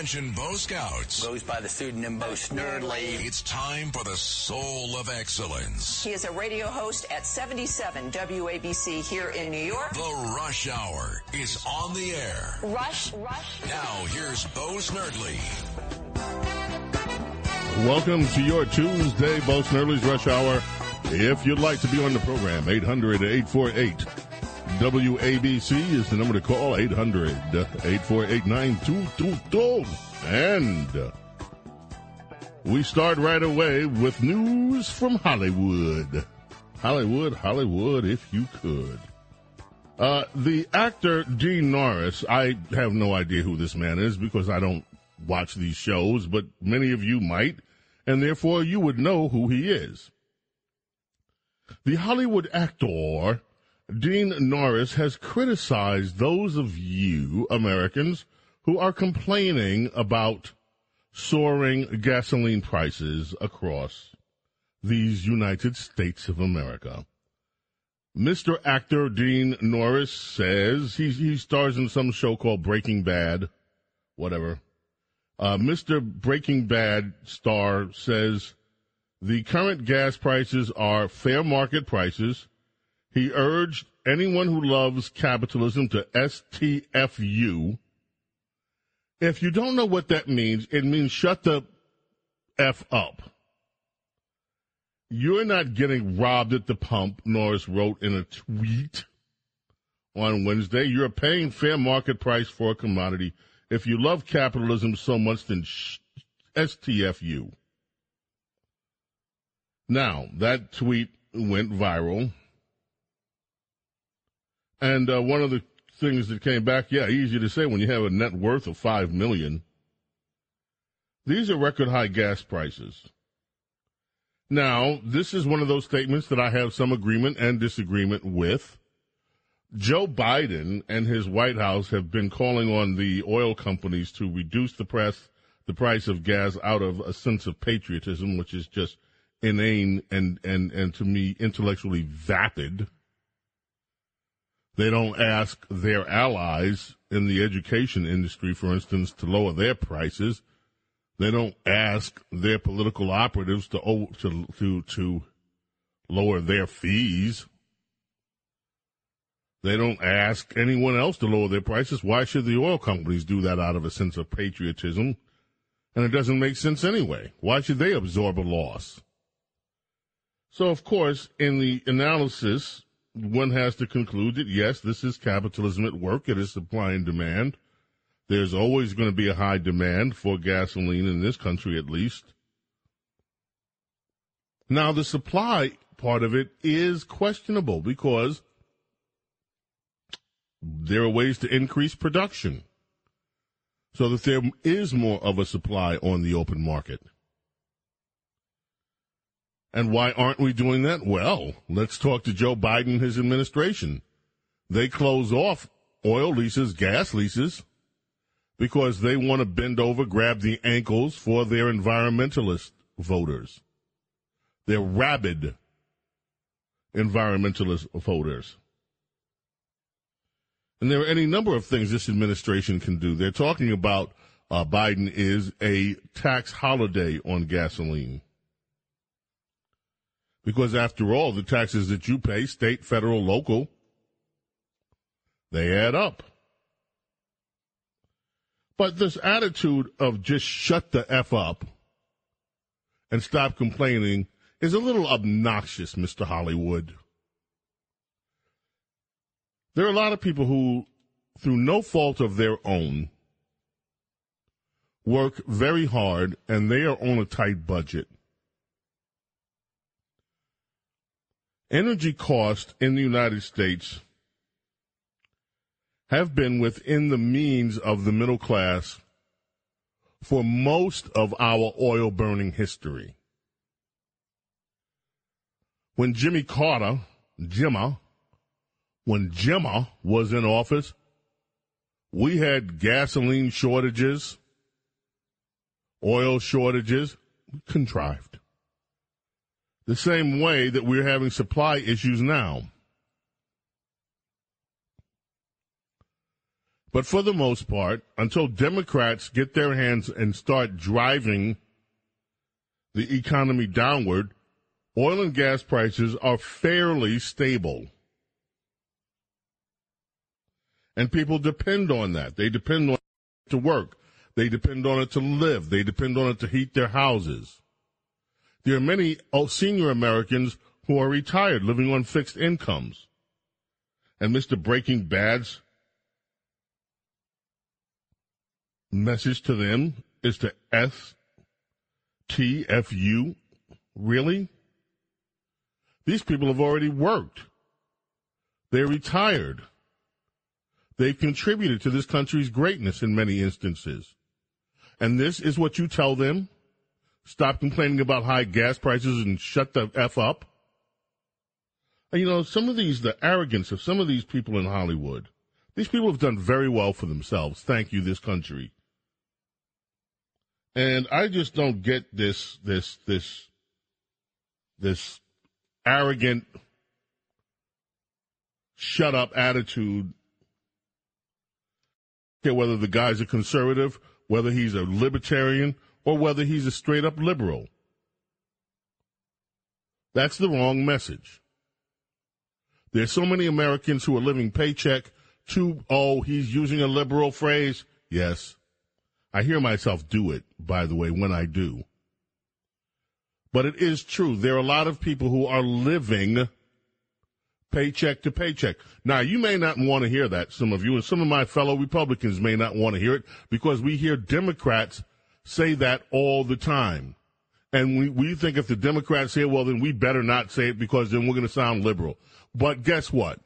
Attention Bo Scouts. Goes by the pseudonym Bo Snerdley. It's time for the soul of excellence. He is a radio host at 77 WABC here in New York. The Rush Hour is on the air. Rush, rush. Now here's Bo Snerdley. Welcome to your Tuesday, Bo Snerdley's Rush Hour. If you'd like to be on the program, 800 848 WABC is the number to call, 800 848 9222. And we start right away with news from Hollywood. Hollywood, Hollywood, if you could. Uh, the actor Dean Norris, I have no idea who this man is because I don't watch these shows, but many of you might, and therefore you would know who he is. The Hollywood actor Dean Norris has criticized those of you Americans who are complaining about soaring gasoline prices across these United States of America. Mr. Actor Dean Norris says he, he stars in some show called Breaking Bad, whatever. Uh, Mr. Breaking Bad star says the current gas prices are fair market prices he urged anyone who loves capitalism to STFU. If you don't know what that means, it means shut the F up. You're not getting robbed at the pump, Norris wrote in a tweet on Wednesday. You're paying fair market price for a commodity. If you love capitalism so much, then sh- STFU. Now, that tweet went viral. And uh, one of the things that came back, yeah, easy to say when you have a net worth of five million. These are record high gas prices. Now, this is one of those statements that I have some agreement and disagreement with. Joe Biden and his White House have been calling on the oil companies to reduce the press the price of gas out of a sense of patriotism, which is just inane and, and, and to me intellectually vapid. They don't ask their allies in the education industry, for instance, to lower their prices. They don't ask their political operatives to oh, to to, to lower their fees. They don't ask anyone else to lower their prices. Why should the oil companies do that out of a sense of patriotism? And it doesn't make sense anyway. Why should they absorb a loss? So, of course, in the analysis one has to conclude that yes, this is capitalism at work. It is supply and demand. There's always going to be a high demand for gasoline in this country, at least. Now, the supply part of it is questionable because there are ways to increase production so that there is more of a supply on the open market. And why aren't we doing that? Well, let's talk to Joe Biden and his administration. They close off oil leases, gas leases, because they want to bend over, grab the ankles for their environmentalist voters. They're rabid environmentalist voters. And there are any number of things this administration can do. They're talking about uh, Biden is a tax holiday on gasoline. Because after all, the taxes that you pay, state, federal, local, they add up. But this attitude of just shut the F up and stop complaining is a little obnoxious, Mr. Hollywood. There are a lot of people who, through no fault of their own, work very hard and they are on a tight budget. Energy costs in the United States have been within the means of the middle class for most of our oil burning history. When Jimmy Carter, Jimma, when Jimma was in office, we had gasoline shortages, oil shortages, contrived. The same way that we're having supply issues now. But for the most part, until Democrats get their hands and start driving the economy downward, oil and gas prices are fairly stable. And people depend on that. They depend on it to work. They depend on it to live. They depend on it to heat their houses. There are many uh, senior Americans who are retired, living on fixed incomes. And Mr. Breaking Bad's message to them is to S T F U. Really? These people have already worked. They're retired. They've contributed to this country's greatness in many instances. And this is what you tell them? Stop complaining about high gas prices and shut the F up? And you know, some of these, the arrogance of some of these people in Hollywood, these people have done very well for themselves. Thank you, this country. And I just don't get this, this, this, this arrogant, shut up attitude. Whether the guy's a conservative, whether he's a libertarian, or whether he's a straight up liberal. That's the wrong message. There's so many Americans who are living paycheck to, oh, he's using a liberal phrase. Yes. I hear myself do it, by the way, when I do. But it is true. There are a lot of people who are living paycheck to paycheck. Now, you may not want to hear that, some of you, and some of my fellow Republicans may not want to hear it because we hear Democrats say that all the time. And we, we think if the Democrats say it, well, then we better not say it because then we're going to sound liberal. But guess what?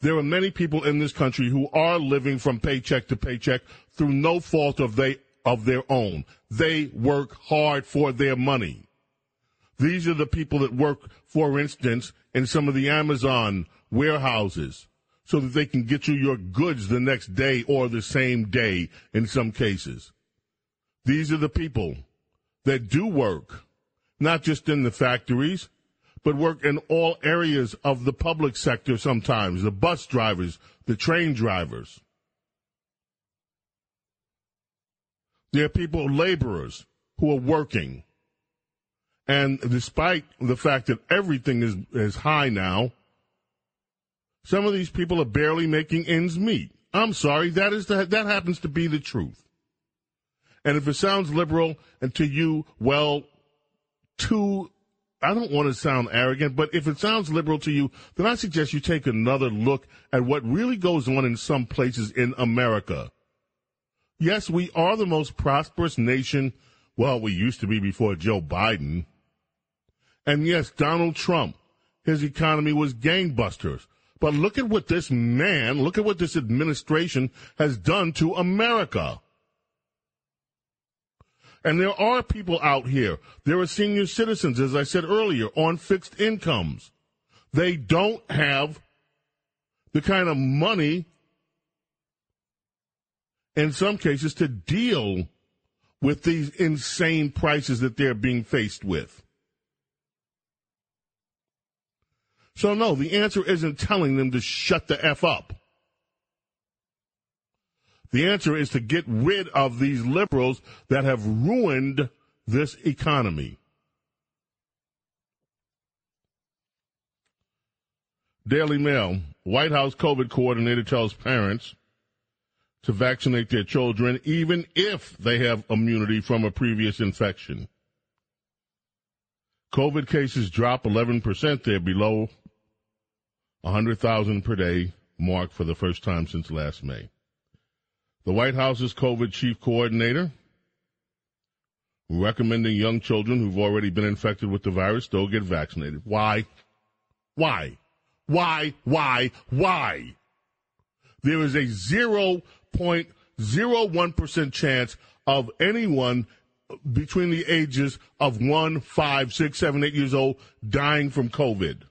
There are many people in this country who are living from paycheck to paycheck through no fault of they of their own. They work hard for their money. These are the people that work, for instance, in some of the Amazon warehouses so that they can get you your goods the next day or the same day in some cases. These are the people that do work, not just in the factories, but work in all areas of the public sector sometimes, the bus drivers, the train drivers. There are people, laborers, who are working. And despite the fact that everything is, is high now, some of these people are barely making ends meet. I'm sorry, that is the, that happens to be the truth. And if it sounds liberal and to you, well, too, I don't want to sound arrogant, but if it sounds liberal to you, then I suggest you take another look at what really goes on in some places in America. Yes, we are the most prosperous nation. Well, we used to be before Joe Biden. And yes, Donald Trump, his economy was gangbusters. But look at what this man, look at what this administration has done to America. And there are people out here. There are senior citizens, as I said earlier, on fixed incomes. They don't have the kind of money, in some cases, to deal with these insane prices that they're being faced with. So, no, the answer isn't telling them to shut the F up. The answer is to get rid of these liberals that have ruined this economy. Daily Mail, White House COVID coordinator tells parents to vaccinate their children, even if they have immunity from a previous infection. COVID cases drop 11%. They're below 100,000 per day mark for the first time since last May. The White House's COVID chief coordinator recommending young children who've already been infected with the virus still get vaccinated. Why? Why? Why? Why? Why? There is a 0.01% chance of anyone between the ages of one, five, six, seven, eight years old dying from COVID.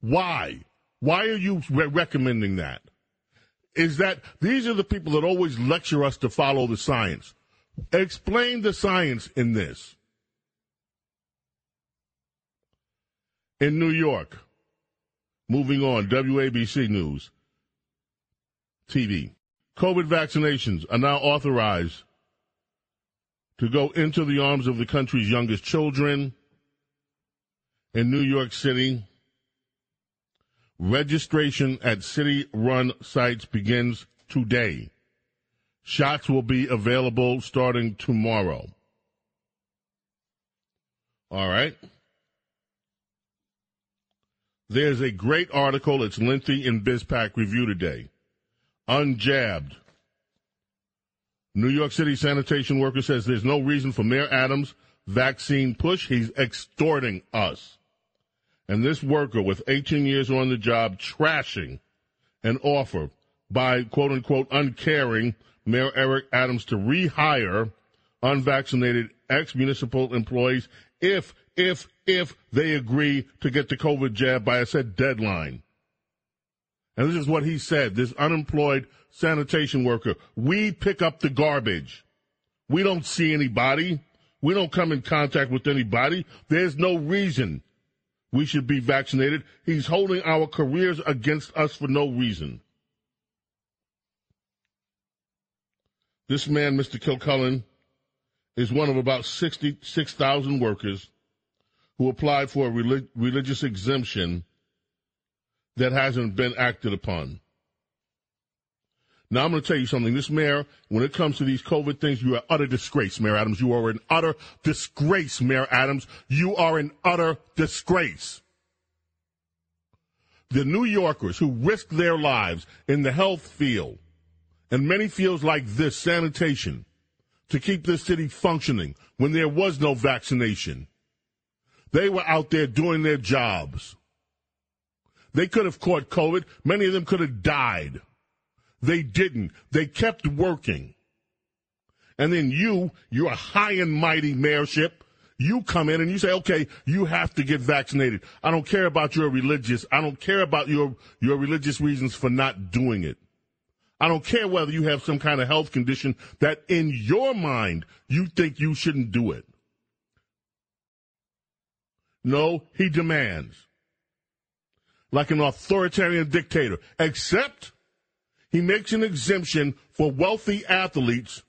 Why? Why are you re- recommending that? Is that these are the people that always lecture us to follow the science. Explain the science in this. In New York, moving on, WABC News TV. COVID vaccinations are now authorized to go into the arms of the country's youngest children in New York City. Registration at city run sites begins today. Shots will be available starting tomorrow. All right. There's a great article. It's lengthy in BizPac Review today. Unjabbed. New York City sanitation worker says there's no reason for Mayor Adams' vaccine push. He's extorting us. And this worker with 18 years on the job trashing an offer by quote unquote uncaring Mayor Eric Adams to rehire unvaccinated ex municipal employees if, if, if they agree to get the COVID jab by a set deadline. And this is what he said this unemployed sanitation worker. We pick up the garbage. We don't see anybody. We don't come in contact with anybody. There's no reason we should be vaccinated. He's holding our careers against us for no reason. This man, Mr. Kilcullen, is one of about 66,000 workers who applied for a relig- religious exemption that hasn't been acted upon. Now I'm going to tell you something. This mayor, when it comes to these COVID things, you are utter disgrace, Mayor Adams. You are an utter disgrace, Mayor Adams. You are an utter disgrace. The New Yorkers who risk their lives in the health field and many fields like this, sanitation, to keep this city functioning when there was no vaccination. They were out there doing their jobs. They could have caught COVID. Many of them could have died. They didn't. They kept working. And then you, you're a high and mighty mayorship. You come in and you say, okay, you have to get vaccinated. I don't care about your religious, I don't care about your, your religious reasons for not doing it. I don't care whether you have some kind of health condition that in your mind you think you shouldn't do it. No, he demands. Like an authoritarian dictator, except he makes an exemption for wealthy athletes.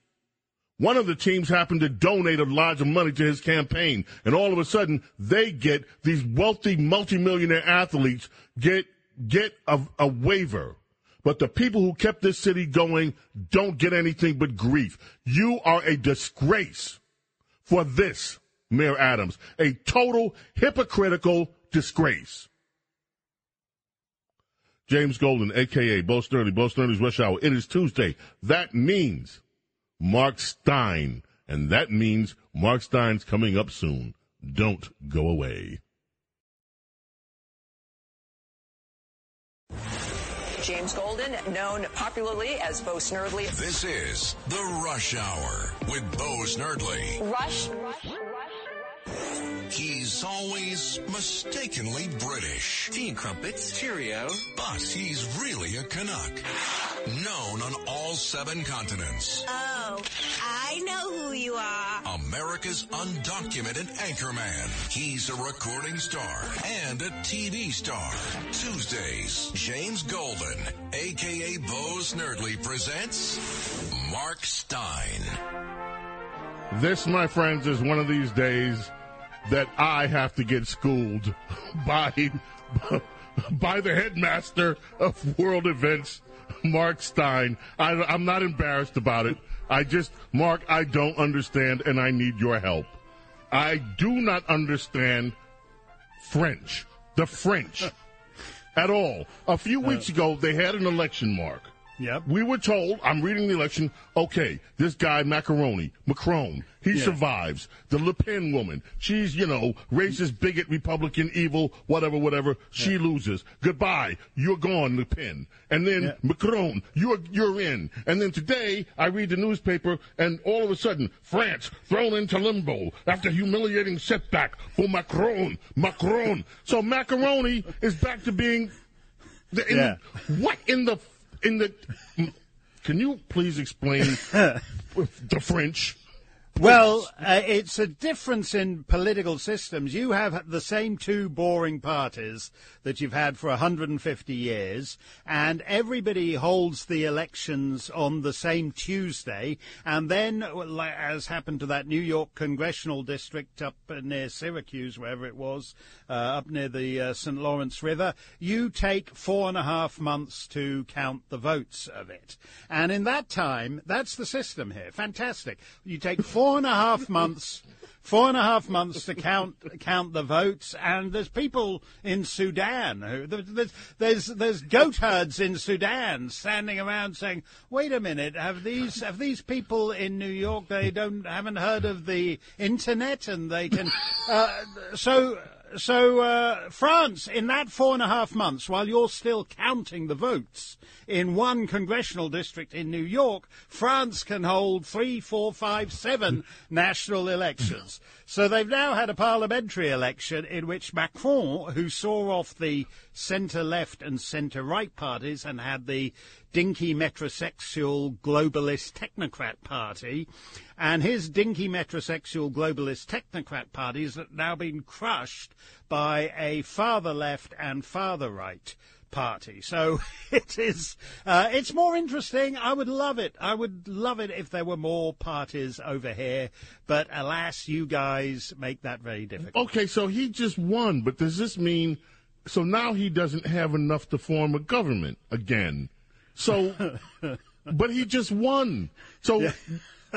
One of the teams happened to donate a large of money to his campaign, and all of a sudden they get these wealthy multimillionaire athletes get get a, a waiver but the people who kept this city going don't get anything but grief. You are a disgrace for this, Mayor Adams. A total hypocritical disgrace. James Golden, aka Bo Snerdley, Bo Snerdley's Rush Hour. It is Tuesday. That means Mark Steyn, And that means Mark Steyn's coming up soon. Don't go away. James Golden, known popularly as Bo Snerdley. This is The Rush Hour with Bo Snerdley. Rush, rush, rush. He's always mistakenly British. Tea and crumpets. Cheerio. But he's really a Canuck. Known on all seven continents. Oh, I know who you are. America's undocumented anchorman. He's a recording star and a TV star. Tuesdays, James Golden, aka Bo Snerdley, presents Mark Steyn. This, my friends, is one of these days that I have to get schooled by by the headmaster of world events, Mark Steyn. I, I'm not embarrassed about it. I just, Mark, I don't understand, and I need your help. I do not understand French, the French, at all. A few uh. weeks ago, they had an election, Mark. Yep. We were told, I'm reading the election, okay, this guy, Macaroni, Macron, he Yeah. survives. The Le Pen woman, she's, you know, racist, bigot, Republican, evil, whatever, whatever. She loses. Goodbye. You're gone, Le Pen. And then Yeah. Macron, you're, you're in. And then today, I read the newspaper, and all of a sudden, France thrown into limbo after humiliating setback for Macron. Macron. So macaroni is back to being the, in, Yeah. what in the in the? Can you please explain the French? Well, uh, it's a difference in political systems. You have the same two boring parties that you've had for 150 years, and everybody holds the elections on the same Tuesday, and then, as happened to that New York congressional district up near Syracuse, wherever it was, uh, up near the uh, St. Lawrence River, you take four and a half months to count the votes of it. And in that time, that's the system here. Fantastic. You take four and a half months. Four and a half months to count count the votes, and there's people in Sudan who there's there's there's goat herds in Sudan standing around saying, "Wait a minute, have these have these people in New York they don't haven't heard of the internet and they can uh, so." So uh, France, in that four and a half months, while you're still counting the votes in one congressional district in New York, France can hold three, four, five, seven national elections. So they've now had a parliamentary election in which Macron, who saw off the centre-left and centre-right parties and had the dinky metrosexual globalist technocrat party, and his dinky metrosexual globalist technocrat party has now been crushed by a farther left and farther right party. So it is, uh, it's more interesting. I would love it. I would love it if there were more parties over here. But alas, you guys make that very difficult. Okay, so he just won, but does this mean? So now he doesn't have enough to form a government again. So, but he just won. So,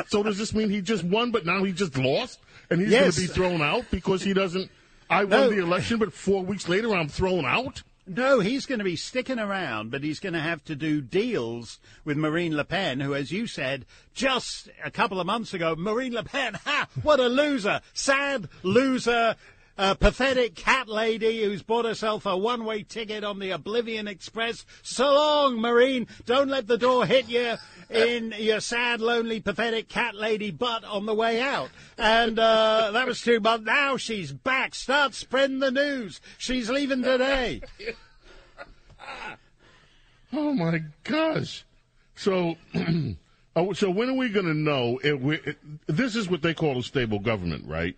so does this mean he just won, but now he just lost, and he's Yes. going to be thrown out because he doesn't? I No. won the election, but four weeks later I'm thrown out. No, he's going to be sticking around, but he's going to have to do deals with Marine Le Pen, who, as you said just a couple of months ago, Marine Le Pen, ha, what a loser, sad loser, a pathetic cat lady who's bought herself a one-way ticket on the Oblivion Express. So long, Marine. Don't let the door hit you in your sad, lonely, pathetic cat lady butt on the way out. And uh, that was two months. Now she's back. Start spreading the news. She's leaving today. Oh my gosh! So, oh, so when are we going to know if we? This is what they call a stable government, right?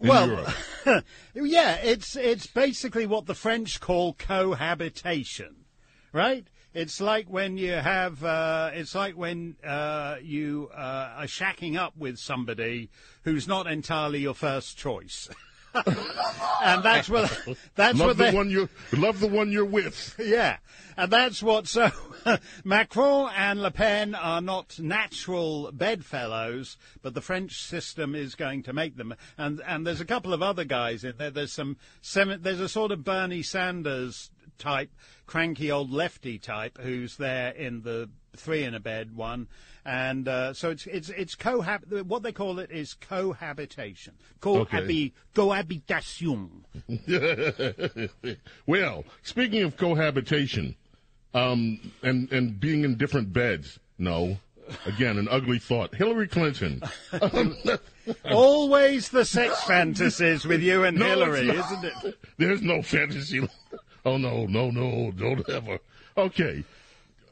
Well, yeah, it's it's basically what the French call cohabitation, right? It's like when you have, uh, it's like when uh, you uh, are shacking up with somebody who's not entirely your first choice, and that's what that's love what the they, one you love the one you're with. yeah, and that's what. So Macron and Le Pen are not natural bedfellows, but the French system is going to make them. And and there's a couple of other guys in there. There's some. There's a sort of Bernie Sanders type, cranky old lefty type who's there in the three in a bed one. And uh, so it's it's it's cohab. What they call it is cohabitation. Cohabi- cohabitation. well, speaking of cohabitation, um, and and being in different beds, no, again, an ugly thought. Hillary Clinton. Always the sex fantasies with you and No, Hillary, isn't it? There's no fantasy. Oh no, no, no, don't ever. Okay,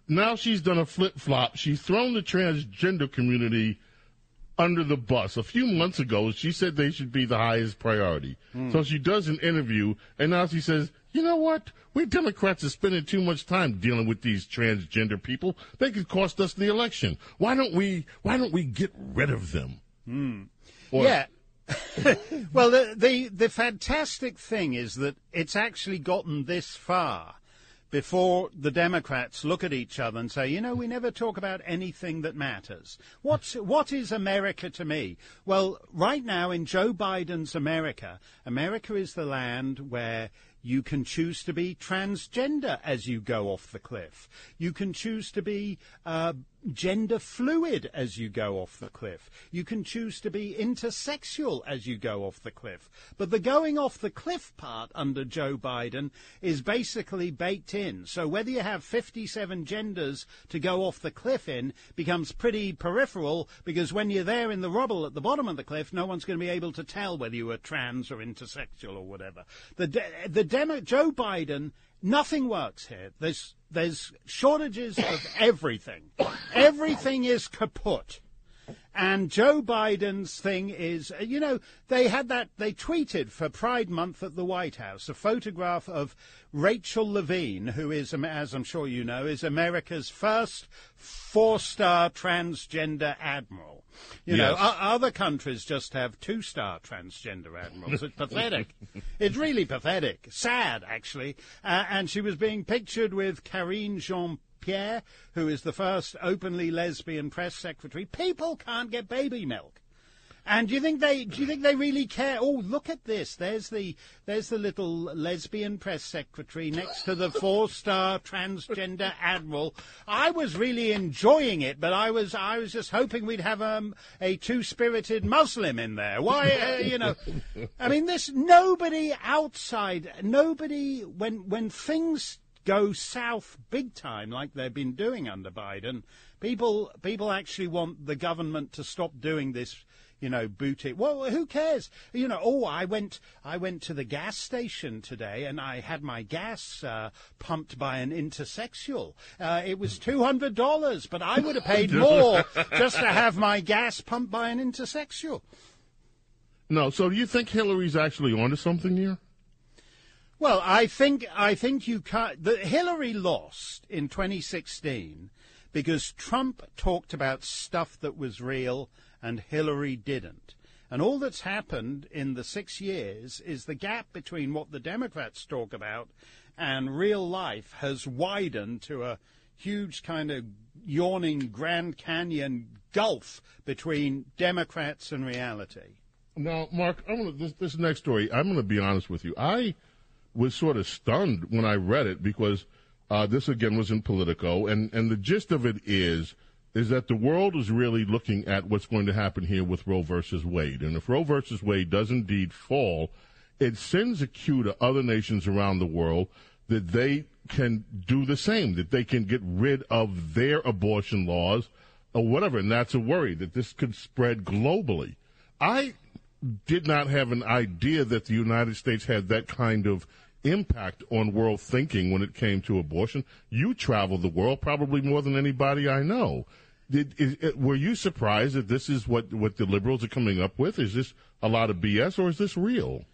now she's done a flip flop. She's thrown the transgender community under the bus. A few months ago, she said they should be the highest priority. Hmm. So she does an interview, and now she says, "You know what? We Democrats are spending too much time dealing with these transgender people. They could cost us the election. Why don't we? Why don't we get rid of them?" Hmm. Or- Yeah. well, the, the the fantastic thing is that it's actually gotten this far before the Democrats look at each other and say, you know, we never talk about anything that matters. What's, what is America to me? Well, right now in Joe Biden's America, America is the land where you can choose to be transgender as you go off the cliff. You can choose to be uh, gender fluid as you go off the cliff. You can choose to be intersexual as you go off the cliff. But the going off the cliff part under Joe Biden is basically baked in. So whether you have 57 genders to go off the cliff in becomes pretty peripheral because when you're there in the rubble at the bottom of the cliff, no one's going to be able to tell whether you were trans or intersexual or whatever. The, de- the demo- Joe Biden Nothing works here. There's there's shortages of everything. Everything is kaput. And Joe Biden's thing is, you know, they had that, they tweeted for Pride Month at the White House a photograph of Rachel Levine, who is, as I'm sure you know, is America's first four star transgender admiral. You yes. know, other countries just have two star transgender admirals. It's pathetic. It's really pathetic. Sad, actually. Uh, and she was being pictured with Karine Jean Pierre, who is the first openly lesbian press secretary. People can't get baby milk. And do you think they do you think they really care? Oh, look at this. There's the there's the little lesbian press secretary next to the four-star transgender admiral. I was really enjoying it, but I was I was just hoping we'd have um, a two-spirited Muslim in there. Why, uh, you know? I mean, this nobody outside, nobody when when things go south big time, like they've been doing under Biden. People, people actually want the government to stop doing this. You know, boot it. Well, who cares? You know, oh, I went, I went to the gas station today, and I had my gas uh, pumped by an intersexual. Uh, it was two hundred dollars, but I would have paid more just to have my gas pumped by an intersexual. No, so do you think Hillary's actually onto something here? Well, I think I think you can't. The, Hillary lost in 2016 because Trump talked about stuff that was real and Hillary didn't. And all that's happened in the six years is the gap between what the Democrats talk about and real life has widened to a huge kind of yawning Grand Canyon gulf between Democrats and reality. Now, Mark, I'm gonna, this, this next story, I'm going to be honest with you. I was sort of stunned when I read it because uh, this again was in Politico, and and the gist of it is is that the world is really looking at what's going to happen here with Roe versus Wade, and if Roe versus Wade does indeed fall, it sends a cue to other nations around the world that they can do the same, that they can get rid of their abortion laws or whatever, and that's a worry that this could spread globally. I did not have an idea that the United States had that kind of impact on world thinking when it came to abortion. You traveled the world probably more than anybody I know. Did, is, were you surprised that this is what, what the liberals are coming up with? Is this a lot of BS or is this real?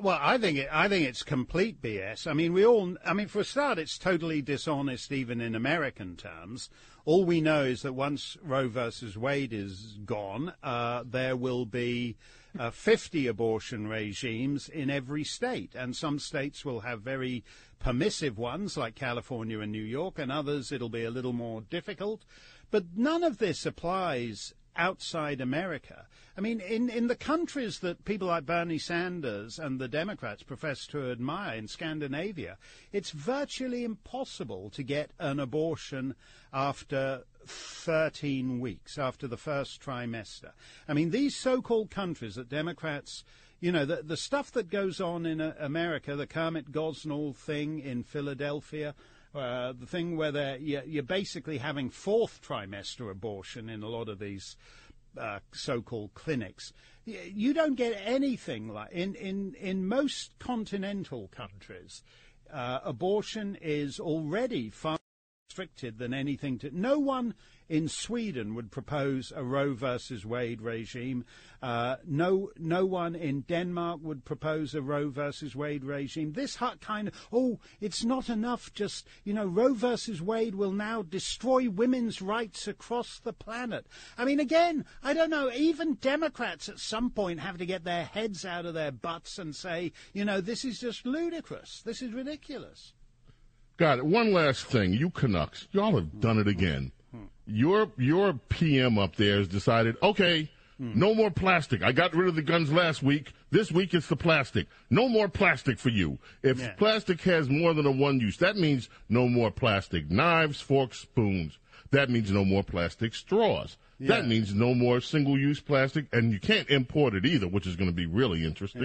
Well, I think it, I think it's complete BS. I mean, we all. I mean, for a start, it's totally dishonest, even in American terms. All we know is that once Roe versus Wade is gone, uh, there will be uh, 50 abortion regimes in every state. And some states will have very permissive ones, like California and New York, and others it'll be a little more difficult. But none of this applies outside America. I mean, in, in the countries that people like Bernie Sanders and the Democrats profess to admire in Scandinavia, it's virtually impossible to get an abortion after 13 weeks, after the first trimester. I mean, these so called countries that Democrats you know, the, the stuff that goes on in uh, America, the Kermit Gosnell thing in Philadelphia, uh, the thing where you're, you're, basically having fourth trimester abortion in a lot of these uh, so-called clinics. You don't get anything like in in in most continental countries. Uh, abortion is already far restricted than anything to. No one in Sweden would propose a Roe versus Wade regime. Uh, no, no one in Denmark would propose a Roe versus Wade regime. This kind of, oh, it's not enough just, you know, Roe versus Wade will now destroy women's rights across the planet. I mean, again, I don't know, even Democrats at some point have to get their heads out of their butts and say, you know, this is just ludicrous. This is ridiculous. Got it. One last thing. You Canucks, y'all have done it again. Your your PM up there has decided, okay, no more plastic. I got rid of the guns last week. This week it's the plastic. No more plastic for you. If Yeah. plastic has more than a one use, that means no more plastic knives, forks, spoons. That means no more plastic straws. That means no more single use plastic, and you can't import it either, which is going to be really interesting.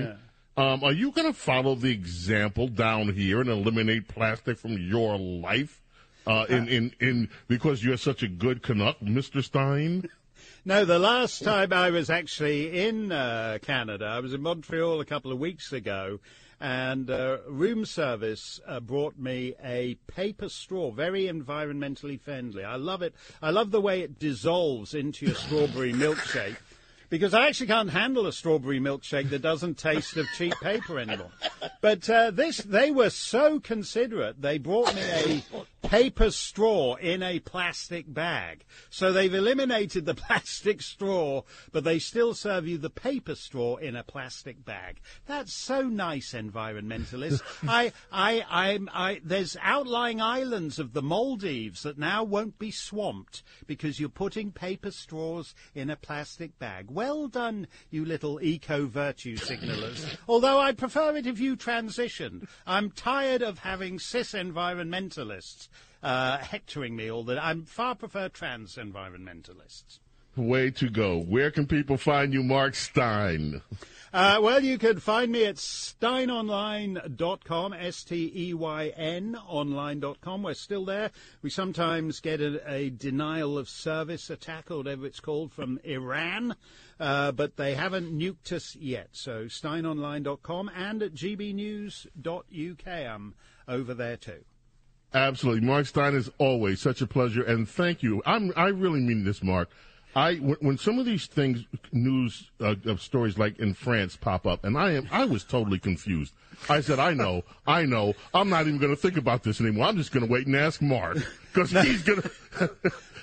Um, are you going to follow the example down here and eliminate plastic from your life? Uh, in, in, in, because you're such a good Canuck, Mr. Steyn? No, the last time I was actually in uh, Canada, I was in Montreal a couple of weeks ago, and uh, room service uh, brought me a paper straw, very environmentally friendly. I love it. I love the way it dissolves into your strawberry milkshake. Because I actually can't handle a strawberry milkshake that doesn't taste of cheap paper anymore. But uh, this, they were so considerate. They brought me a paper straw in a plastic bag. So they've eliminated the plastic straw, but they still serve you the paper straw in a plastic bag. That's so nice, environmentalists. I, I, I, I, there's outlying islands of the Maldives that now won't be swamped because you're putting paper straws in a plastic bag. Well done, you little eco virtue signalers. Although I'd prefer it if you transitioned. I'm tired of having cis environmentalists uh, hectoring me all the I'm far prefer trans environmentalists. Way to go. Where can people find you, Mark Steyn? Uh, well, you can find me at steynonline.com, S-T-E-Y-N online.com. We're still there. We sometimes get a, a denial of service attack or whatever it's called from Iran, uh, but they haven't nuked us yet. So steynonline.com and at gbnews.uk. I'm over there too. Absolutely. Mark Steyn is always such a pleasure, and thank you. I'm, I really mean this, Mark. I when, when some of these things, news uh, of stories like in France pop up, and I am I was totally confused. I said, I know, I know. I'm not even going to think about this anymore. I'm just going to wait and ask Mark because he's going to.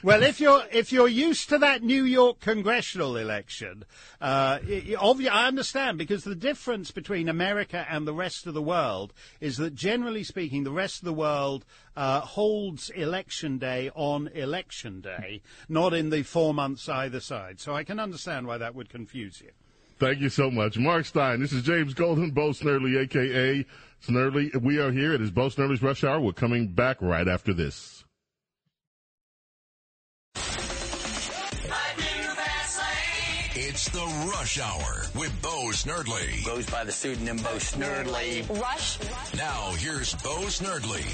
Well, if you're if you're used to that New York congressional election, uh, obvi- I understand because the difference between America and the rest of the world is that generally speaking, the rest of the world uh, holds election day on election day, not in the four months either side. So I can understand why that would confuse you. Thank you so much. Mark Steyn, this is James Golden, Bo Snerdley, a.k.a. Snerdley. We are here. It is Bo Snerdley's Rush Hour. We're coming back right after this. It's the Rush Hour with Bo Snerdley. Goes by the pseudonym Bo Snerdley. Rush. Now here's Bo Snerdley.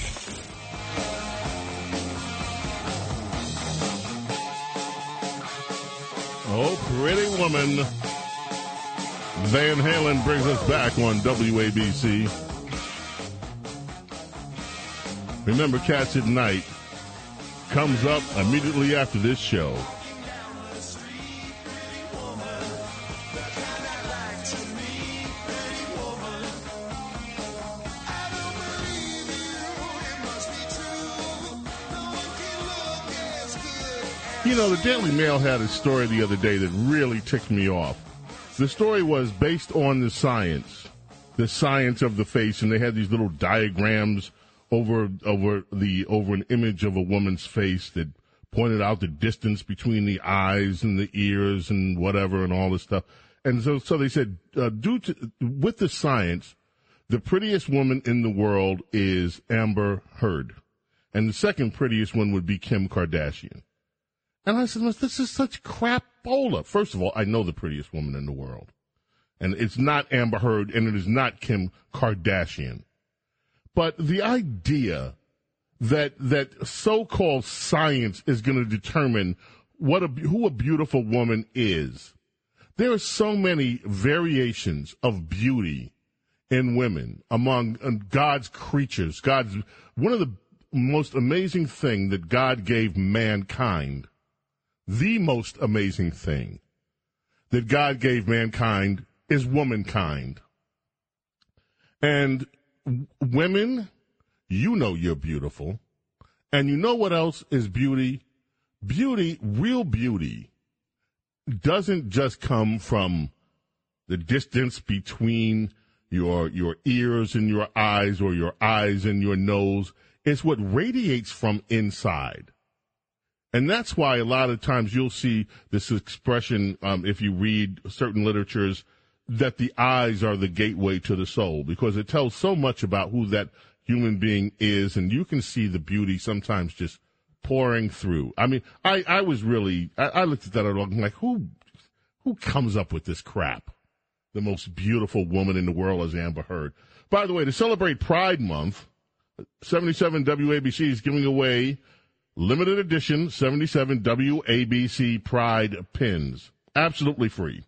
Oh, pretty woman. Van Halen brings us back on WABC. Remember, Cats at Night comes up immediately after this show. You know, the Daily Mail had a story the other day that really ticked me off. The story was based on the science, the science of the face, and they had these little diagrams over over the over an image of a woman's face that pointed out the distance between the eyes and the ears and whatever and all this stuff. And so, so they said, uh, due to with the science, the prettiest woman in the world is Amber Heard, and the second prettiest one would be Kim Kardashian. And I said, this is such crapola. First of all, I know the prettiest woman in the world. And it's not Amber Heard and it is not Kim Kardashian. But the idea that, that so-called science is going to determine what a, who a beautiful woman is. There are so many variations of beauty in women among uh, God's creatures. God's, one of the most amazing thing that God gave mankind the most amazing thing that God gave mankind is womankind. And women, you know you're beautiful. And you know what else is beauty? Beauty, real beauty, doesn't just come from the distance between your your ears and your eyes or your eyes and your nose. It's what radiates from inside. And that's why a lot of times you'll see this expression, um, if you read certain literatures, that the eyes are the gateway to the soul because it tells so much about who that human being is. And you can see the beauty sometimes just pouring through. I mean, I, I was really, I, I looked at that and I'm like, who, who comes up with this crap? The most beautiful woman in the world is Amber Heard. By the way, to celebrate Pride Month, 77 WABC is giving away limited edition 77 WABC Pride pins. Absolutely free.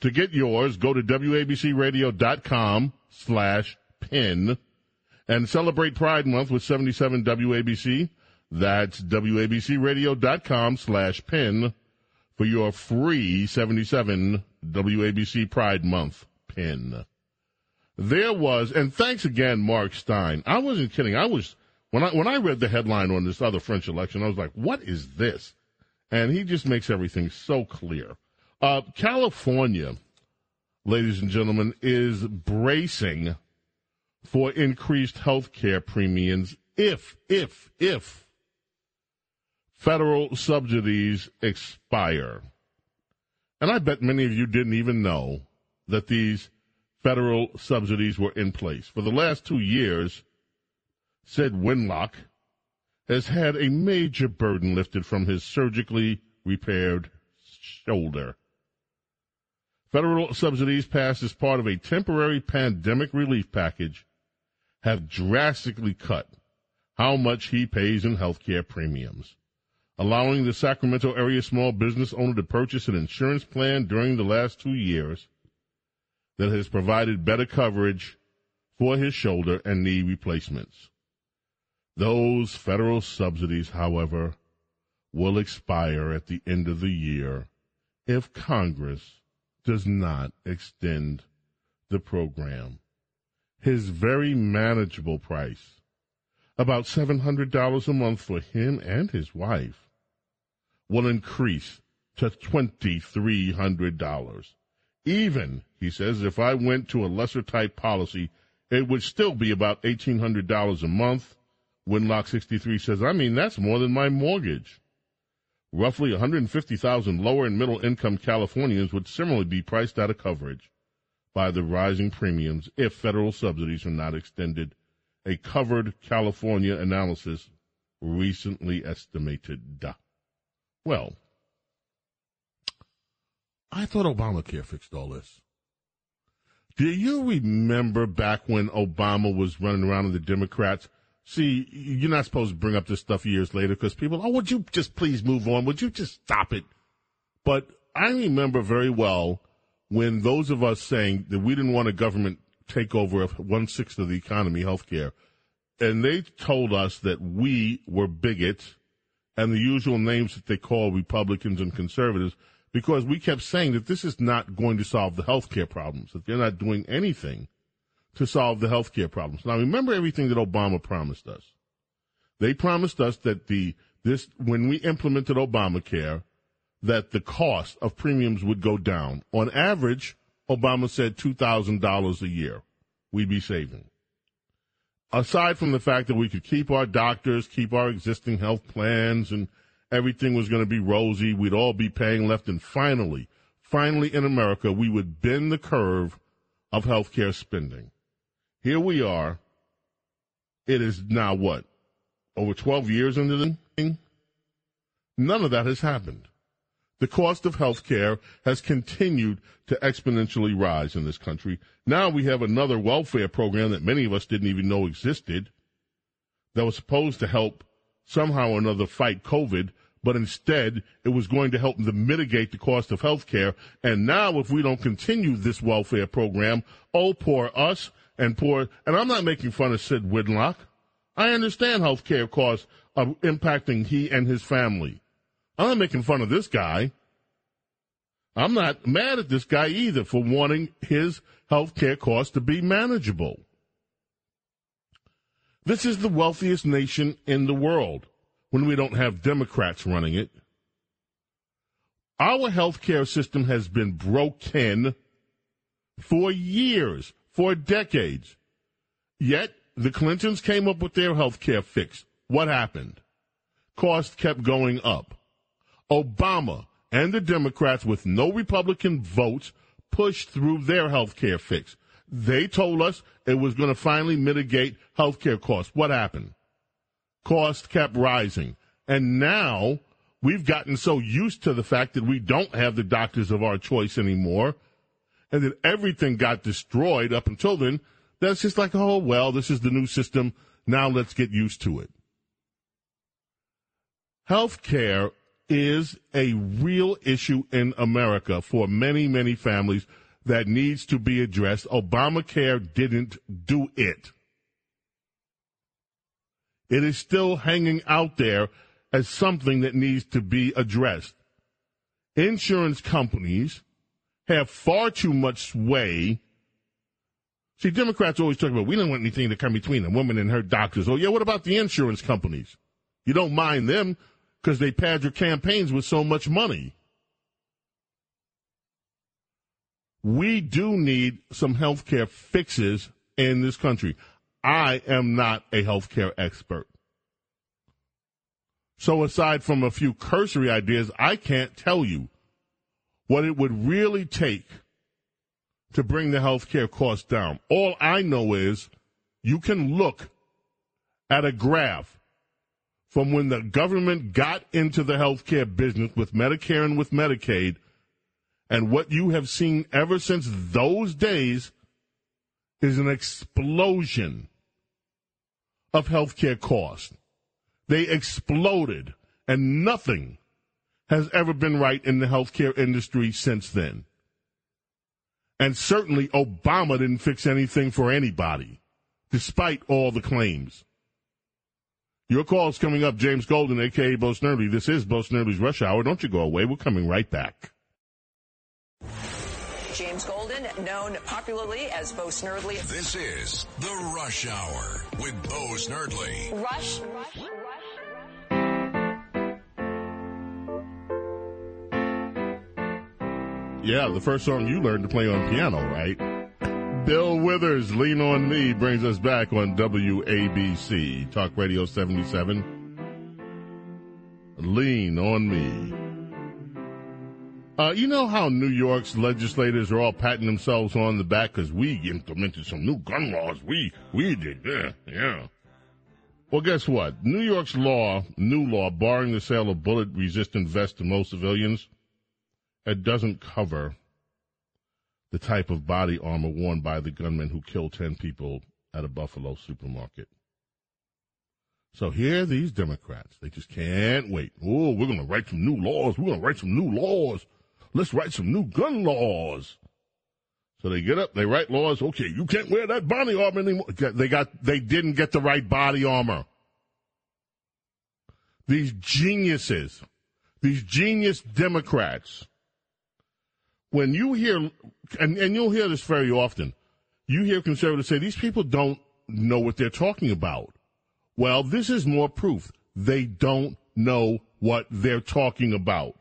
To get yours, go to WABCRadio.com slash pin and celebrate Pride Month with 77 WABC. That's WABCRadio.com slash pin for your free 77 WABC Pride Month pin. There was, and thanks again, Mark Steyn. I wasn't kidding. I was when I when I read the headline on this other French election, I was like, "What is this?" And he just makes everything so clear. Uh, California, ladies and gentlemen, is bracing for increased health care premiums if, if, if federal subsidies expire. And I bet many of you didn't even know that these federal subsidies were in place. For the last two years, said Wenlock, has had a major burden lifted from his surgically repaired shoulder. Federal subsidies passed as part of a temporary pandemic relief package have drastically cut how much he pays in health care premiums, allowing the Sacramento area small business owner to purchase an insurance plan during the last two years that has provided better coverage for his shoulder and knee replacements. Those federal subsidies, however, will expire at the end of the year if Congress does not extend the program. His very manageable price, about $700 a month for him and his wife, will increase to $2,300. Even, he says, if I went to a lesser type policy, it would still be about $1,800 a month Winlock 63 says, I mean, that's more than my mortgage. Roughly 150,000 lower and middle income Californians would similarly be priced out of coverage by the rising premiums if federal subsidies are not extended. A covered California analysis recently estimated. Well, I thought Obamacare fixed all this. Do you remember back when Obama was running around with the Democrats? See, you're not supposed to bring up this stuff years later because people, oh, would you just please move on? Would you just stop it? But I remember very well when those of us saying that we didn't want a government take over one sixth of the economy, healthcare, and they told us that we were bigots and the usual names that they call Republicans and conservatives because we kept saying that this is not going to solve the healthcare problems, that they're not doing anything to solve the health care problems. Now, remember everything that Obama promised us. They promised us that the this when we implemented Obamacare, that the cost of premiums would go down. On average, Obama said two thousand dollars a year we'd be saving. Aside from the fact that we could keep our doctors, keep our existing health plans, and everything was going to be rosy, we'd all be paying left, and finally, finally in America, we would bend the curve of healthcare spending. Here we are. It is now what? Over 12 years into the thing? None of that has happened. The cost of health care has continued to exponentially rise in this country. Now we have another welfare program that many of us didn't even know existed that was supposed to help somehow or another fight COVID, but instead it was going to help them mitigate the cost of health care. And now if we don't continue this welfare program, oh, poor us, and poor. And I'm not making fun of Sid Widlock. I understand health care costs are impacting he and his family. I'm not making fun of this guy. I'm not mad at this guy either for wanting his health care costs to be manageable. This is the wealthiest nation in the world when we don't have Democrats running it. Our health care system has been broken for years for decades. Yet the Clintons came up with their health care fix. What happened? Cost kept going up. Obama and the Democrats, with no Republican votes, pushed through their health care fix. They told us it was going to finally mitigate health care costs. What happened? Cost kept rising. And now we've gotten so used to the fact that we don't have the doctors of our choice anymore and then everything got destroyed up until then. That's just like, oh, well, this is the new system. Now let's get used to it. Health care is a real issue in America for many, many families that needs to be addressed. Obamacare didn't do it. It is still hanging out there as something that needs to be addressed. Insurance companies have far too much sway. See, Democrats always talk about we don't want anything to come between a woman and her doctors. Oh, yeah, what about the insurance companies? You don't mind them because they pad your campaigns with so much money. We do need some health care fixes in this country. I am not a healthcare expert. So aside from a few cursory ideas, I can't tell you what it would really take to bring the healthcare costs down. All I know is you can look at a graph from when the government got into the healthcare business with Medicare and with Medicaid, and what you have seen ever since those days is an explosion of healthcare costs. They exploded, and nothing has ever been right in the healthcare industry since then. And certainly Obama didn't fix anything for anybody, despite all the claims. Your call is coming up, James Golden, aka Bo Snerdley. This is Bo Snerdley's Rush Hour. Don't you go away. We're coming right back. James Golden, known popularly as Bo Snerdley. This is The Rush Hour with Bo Snerdley. Rush. Rush. Yeah, the first song you learned to play on piano, right? Bill Withers, Lean on Me, brings us back on WABC, Talk Radio 77. Lean on Me. Uh, you know how New York's legislators are all patting themselves on the back because we implemented some new gun laws. We we did, yeah, yeah. Well, guess what? New York's law, new law, barring the sale of bullet-resistant vests to most civilians, it doesn't cover the type of body armor worn by the gunman who killed 10 people at a Buffalo supermarket. So here are these Democrats, they just can't wait. Oh, we're going to write some new laws. We're going to write some new laws. Let's write some new gun laws. So they get up, they write laws. Okay, you can't wear that body armor anymore. They got, they didn't get the right body armor. These geniuses, these genius Democrats when you hear, and, and you'll hear this very often, you hear conservatives say these people don't know what they're talking about. Well, this is more proof. They don't know what they're talking about.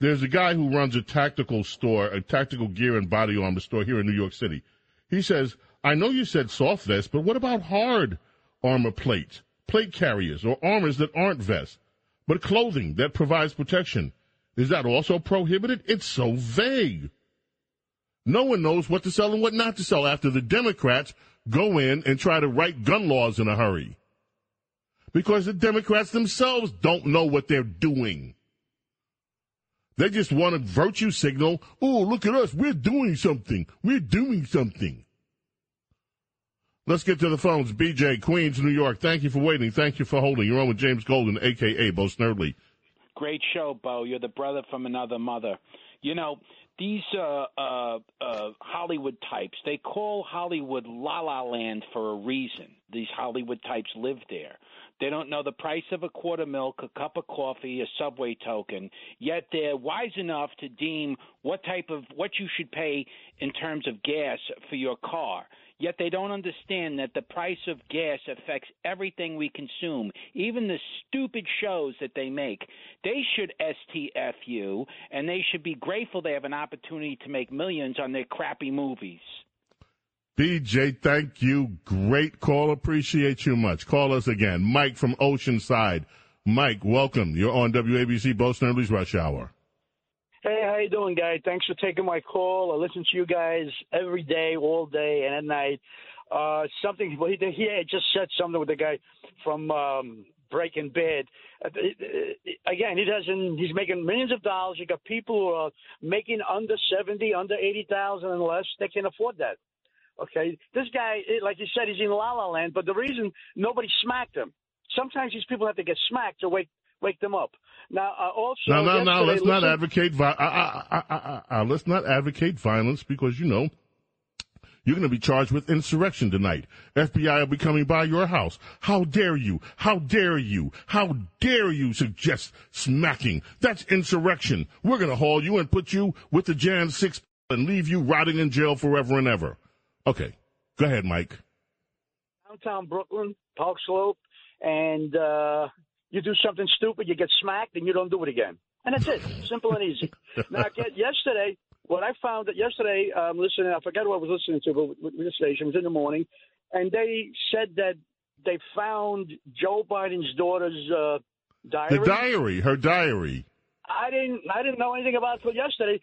There's a guy who runs a tactical store, a tactical gear and body armor store here in New York City. He says, I know you said soft vests, but what about hard armor plates, plate carriers, or armors that aren't vests, but clothing that provides protection? Is that also prohibited? It's so vague. No one knows what to sell and what not to sell after the Democrats go in and try to write gun laws in a hurry. Because the Democrats themselves don't know what they're doing. They just want a virtue signal. Oh, look at us. We're doing something. We're doing something. Let's get to the phones. BJ, Queens, New York. Thank you for waiting. Thank you for holding. You're on with James Golden, a.k.a. Bo Snerdley. Great show, Bo. You're the brother from another mother. You know, these uh, uh, uh, Hollywood types, they call Hollywood La La Land for a reason. These Hollywood types live there. They don't know the price of a quart of milk, a cup of coffee, a subway token. Yet they're wise enough to deem what type of what you should pay in terms of gas for your car. Yet they don't understand that the price of gas affects everything we consume, even the stupid shows that they make. They should STFU, and they should be grateful they have an opportunity to make millions on their crappy movies. BJ, thank you. Great call. Appreciate you much. Call us again. Mike from Oceanside. Mike, welcome. You're on WABC Bo Snerdley's Rush Hour. Hey, how you doing, guy? Thanks for taking my call. I listen to you guys every day, all day, and at night. Uh, something well, he, he just said something with the guy from um, Breaking Bad. Uh, again, he doesn't. He's making millions of dollars. You got people who are making under seventy, under eighty thousand, and less. They can't afford that. Okay, this guy, like you said, he's in La La Land. But the reason nobody smacked him. Sometimes these people have to get smacked to wake wake them up. Now, uh, also, no, no, no. Let's listen, not advocate. Vi- uh, uh, uh, let's not advocate violence because you know you're going to be charged with insurrection tonight. FBI will be coming by your house. How dare you? How dare you? How dare you suggest smacking? That's insurrection. We're going to haul you and put you with the Jan 6 and leave you rotting in jail forever and ever. Okay. Go ahead, Mike. Downtown Brooklyn, Park Slope, and uh, you do something stupid, you get smacked, and you don't do it again. And that's it. Simple and easy. Now, yesterday, what I found that yesterday, um, listening, I forget what I was listening to, but with the station it was in the morning, and they said that they found Joe Biden's daughter's uh, diary. The diary, her diary. I didn't, I didn't know anything about it till yesterday.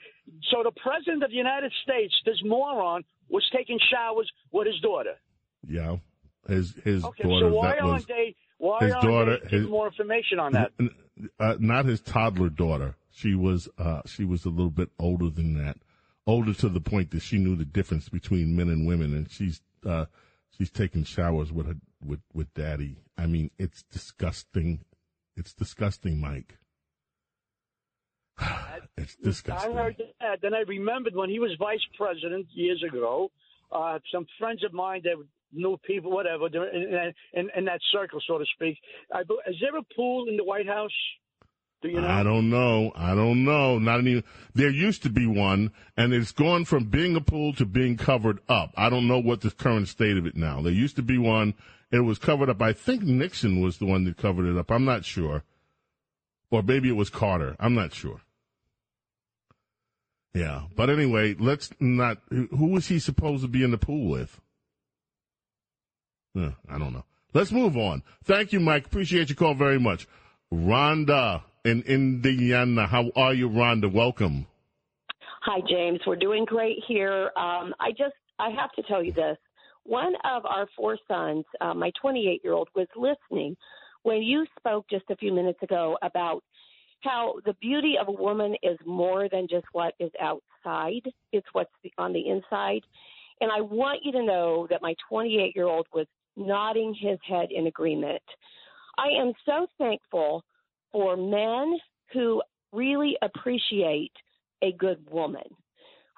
So the president of the United States, this moron, was taking showers with his daughter. Yeah, his his okay, daughter. so why that aren't was they? Why his aren't daughter. they giving more information on that? Uh, not his toddler daughter. She was uh, she was a little bit older than that, older to the point that she knew the difference between men and women, and she's uh, she's taking showers with her with with daddy. I mean, it's disgusting. It's disgusting, Mike. it's disgusting. I heard that. Then I remembered when he was vice president years ago. Uh, some friends of mine that knew people, whatever, in, in, in that circle, so to speak. I, is there a pool in the White House? Do you know? I don't know. I don't know. Not any. There used to be one, and it's gone from being a pool to being covered up. I don't know what the current state of it now. There used to be one. It was covered up. I think Nixon was the one that covered it up. I'm not sure. Or maybe it was Carter. I'm not sure. Yeah. But anyway, let's not. Who was he supposed to be in the pool with? I don't know. Let's move on. Thank you, Mike. Appreciate your call very much. Rhonda in Indiana. How are you, Rhonda? Welcome. Hi, James. We're doing great here. Um, I just, I have to tell you this. One of our four sons, uh, my 28 year old, was listening when you spoke just a few minutes ago about how the beauty of a woman is more than just what is outside, it's what's on the inside. And I want you to know that my 28 year old was nodding his head in agreement. I am so thankful for men who really appreciate a good woman,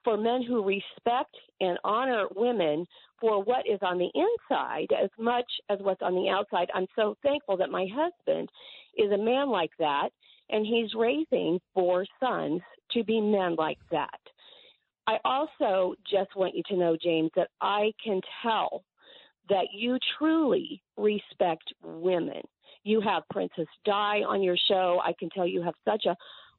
for men who respect and honor women for what is on the inside as much as what's on the outside. I'm so thankful that my husband is a man like that, and he's raising four sons to be men like that. I also just want you to know, James, that I can tell that you truly respect women. You have Princess Di on your show. I can tell you have such a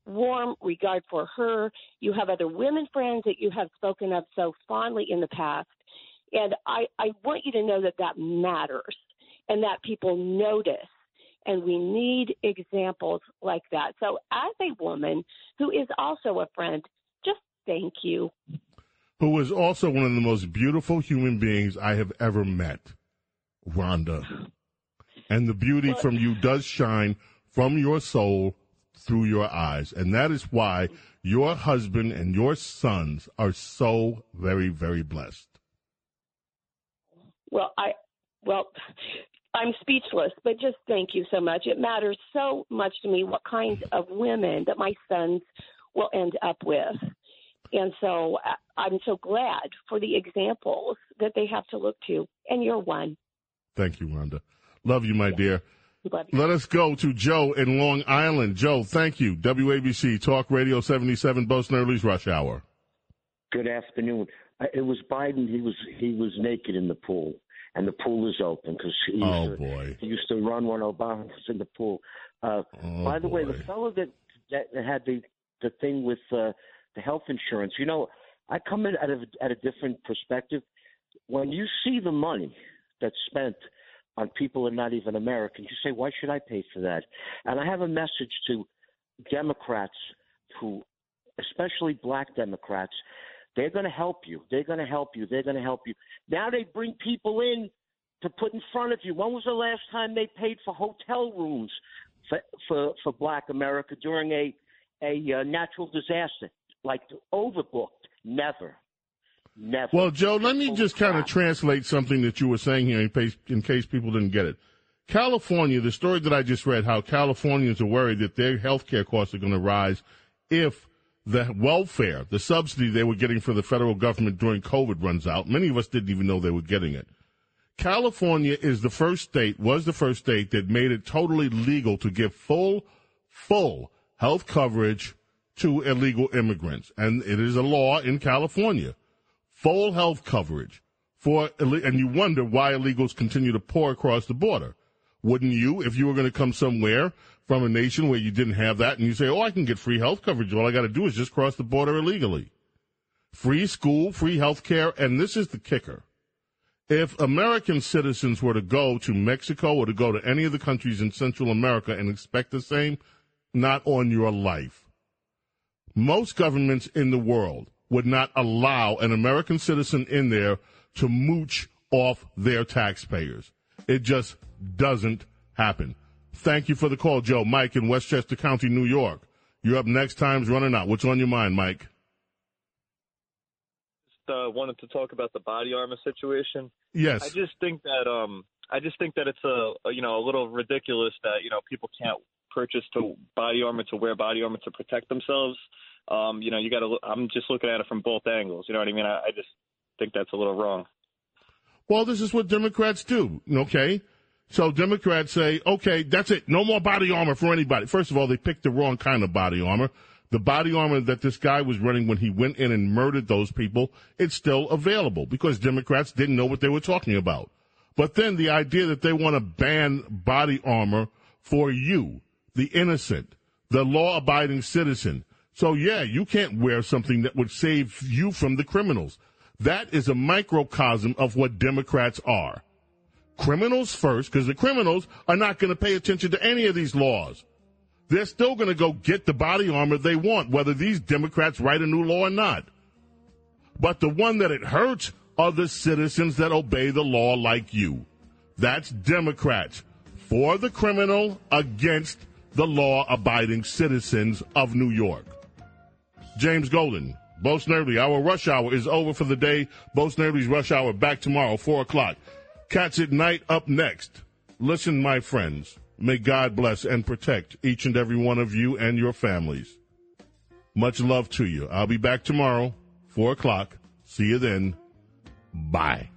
warm regard for her. You have other women friends that you have spoken of so fondly in the past. And I, I want you to know that that matters and that people notice. And we need examples like that. So, as a woman who is also a friend, just thank you. Who is also one of the most beautiful human beings I have ever met, Rhonda. And the beauty from you does shine from your soul through your eyes. And that is why your husband and your sons are so very, very blessed. Well, I, well, I'm speechless, but just thank you so much. It matters so much to me what kinds of women that my sons will end up with. And so uh, I'm so glad for the examples that they have to look to. And you're one. Thank you, Rhonda. Love you, my dear. Love you. Let us go to Joe in Long Island. Joe, thank you. WABC Talk Radio 77, Bo Early's Rush Hour. Good afternoon. It was Biden. He was he was naked in the pool, and the pool is open because he, Oh, used to- he used to run when Obama was in the pool. Uh, Oh, by the way, the fellow that that had the the thing with uh, the health insurance, you know, I come in at a at a different perspective. when you see the money that's spent on people are not even Americans, you say, why should I pay for that? And I have a message to Democrats who, especially black Democrats, they're going to help you. They're going to help you. They're going to help you. Now they bring people in to put in front of you. When was the last time they paid for hotel rooms for for, for Black America during a a uh, natural disaster like overbooked? Never. Never. Well, Joe, let me just kind of translate something that you were saying here in case, in case people didn't get it. California, the story that I just read, how Californians are worried that their health care costs are going to rise if the welfare, the subsidy they were getting from the federal government during COVID runs out. Many of us didn't even know they were getting it. California is the first state, was the first state that made it totally legal to give full, full health coverage to illegal immigrants. And it is a law in California. Full health coverage for, and you wonder why illegals continue to pour across the border. Wouldn't you, if you were going to come somewhere from a nation where you didn't have that and you say, oh, I can get free health coverage. All I got to do is just cross the border illegally. Free school, free health care. And this is the kicker if American citizens were to go to Mexico or to go to any of the countries in Central America and expect the same, not on your life. Most governments in the world would not allow an American citizen in there to mooch off their taxpayers. It just doesn't happen. Thank you for the call, Joe. Mike in Westchester County, New York. You're up next. Time's running out. What's on your mind, Mike? uh, wanted to talk about the body armor situation. Yes. I just think that um I just think that it's a, a you know a little ridiculous that you know people can't purchase to body armor to wear body armor to protect themselves. Um, you know, you got to. I'm just looking at it from both angles. You know what I mean? I, I just think that's a little wrong. Well, this is what Democrats do. Okay. So Democrats say, okay, that's it. No more body armor for anybody. First of all, they picked the wrong kind of body armor the body armor that this guy was running when he went in and murdered those people, it's still available because Democrats didn't know what they were talking about. But then the idea that they want to ban body armor for you, the innocent, the law abiding citizen. So yeah, you can't wear something that would save you from the criminals. That is a microcosm of what Democrats are. Criminals first, because the criminals are not going to pay attention to any of these laws they're still going to go get the body armor they want, whether these Democrats write a new law or not. But the one that it hurts are the citizens that obey the law like you. That's Democrats for the criminal against the law abiding citizens of New York. James Golden, Bo Snerdley, our rush hour is over for the day. Bo Snerdley's rush hour back tomorrow, 4 o'clock. Cats at night up next. Listen, my friends. May God bless and protect each and every one of you and your families. Much love to you. I'll be back tomorrow, 4 o'clock. See you then. Bye.